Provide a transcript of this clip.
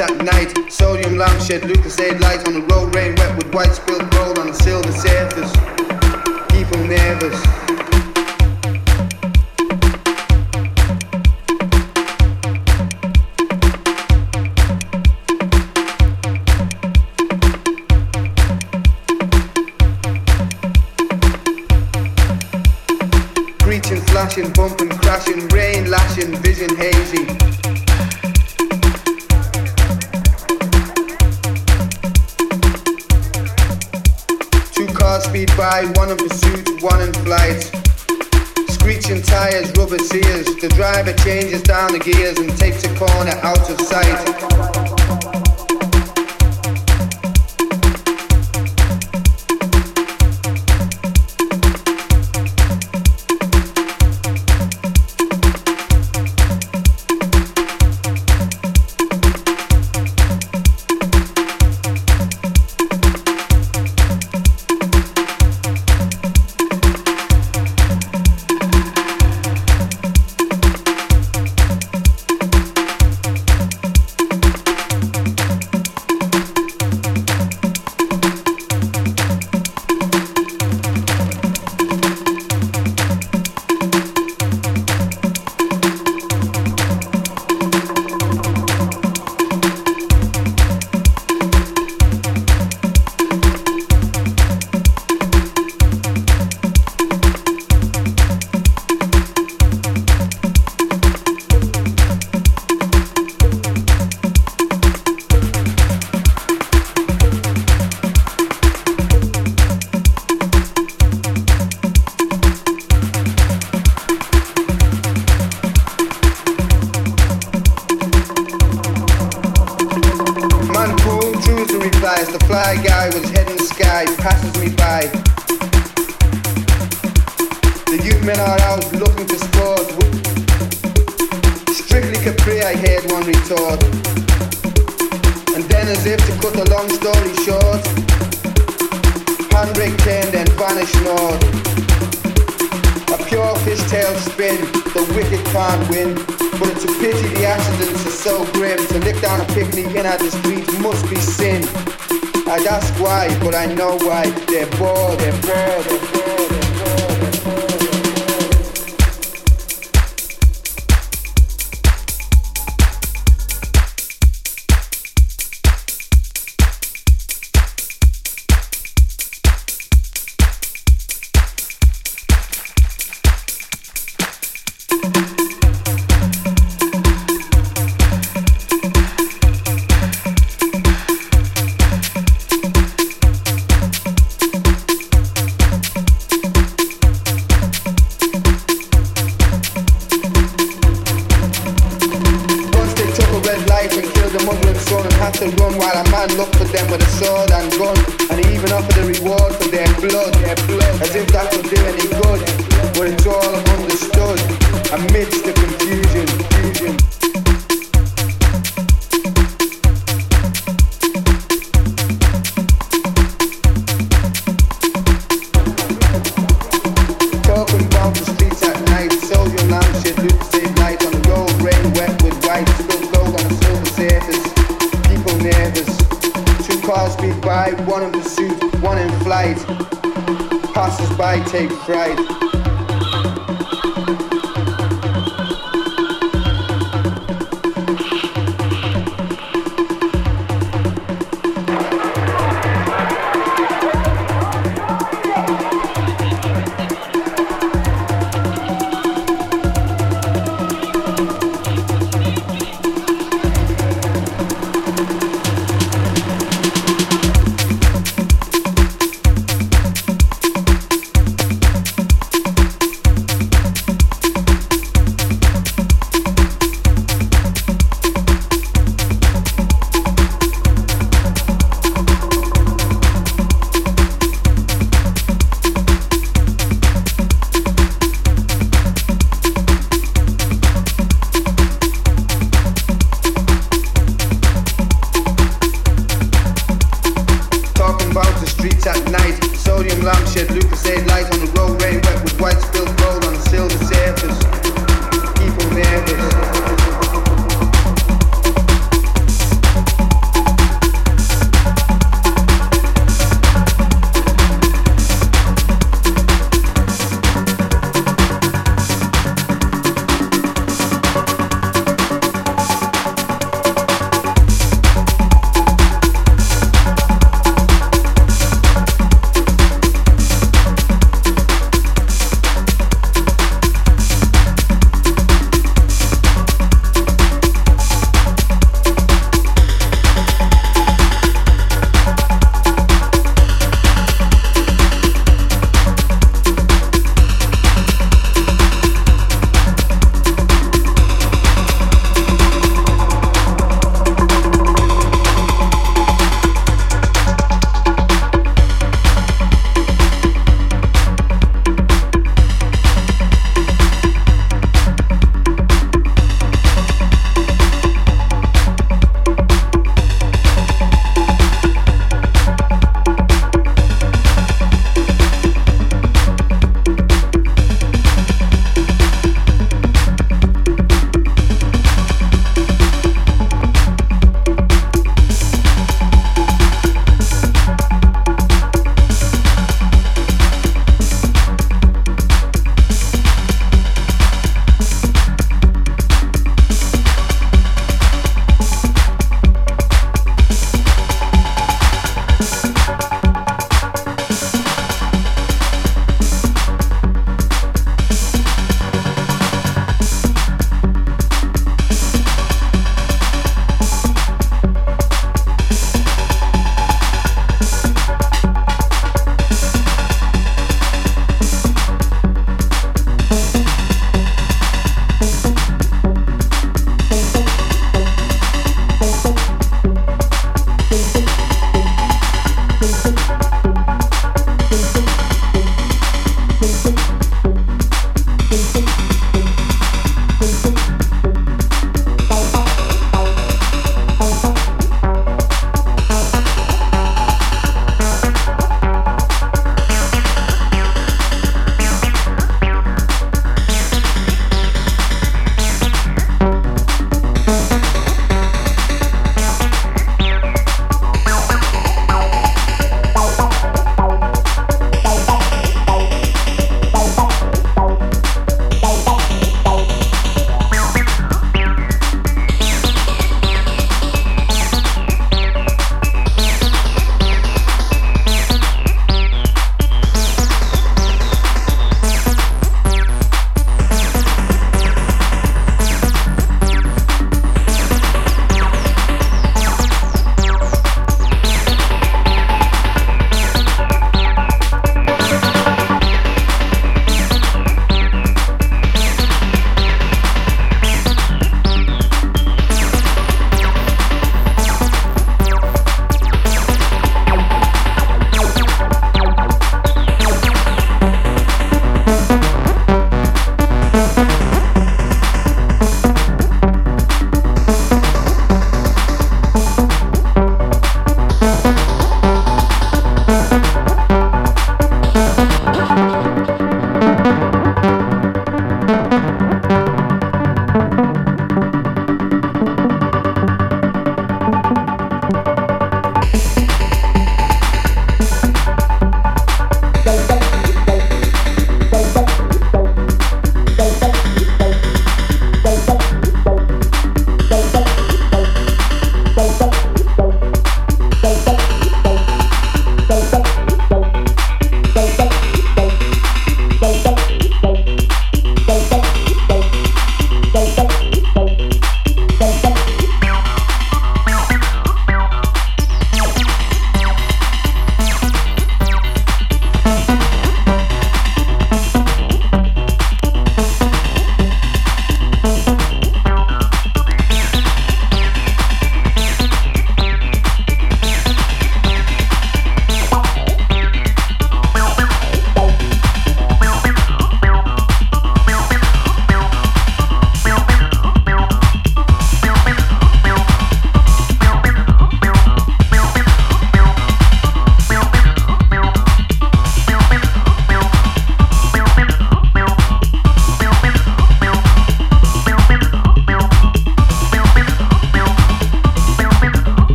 at night. Sodium lamp shed, Lucas aid light on the road, rain wet with white spilled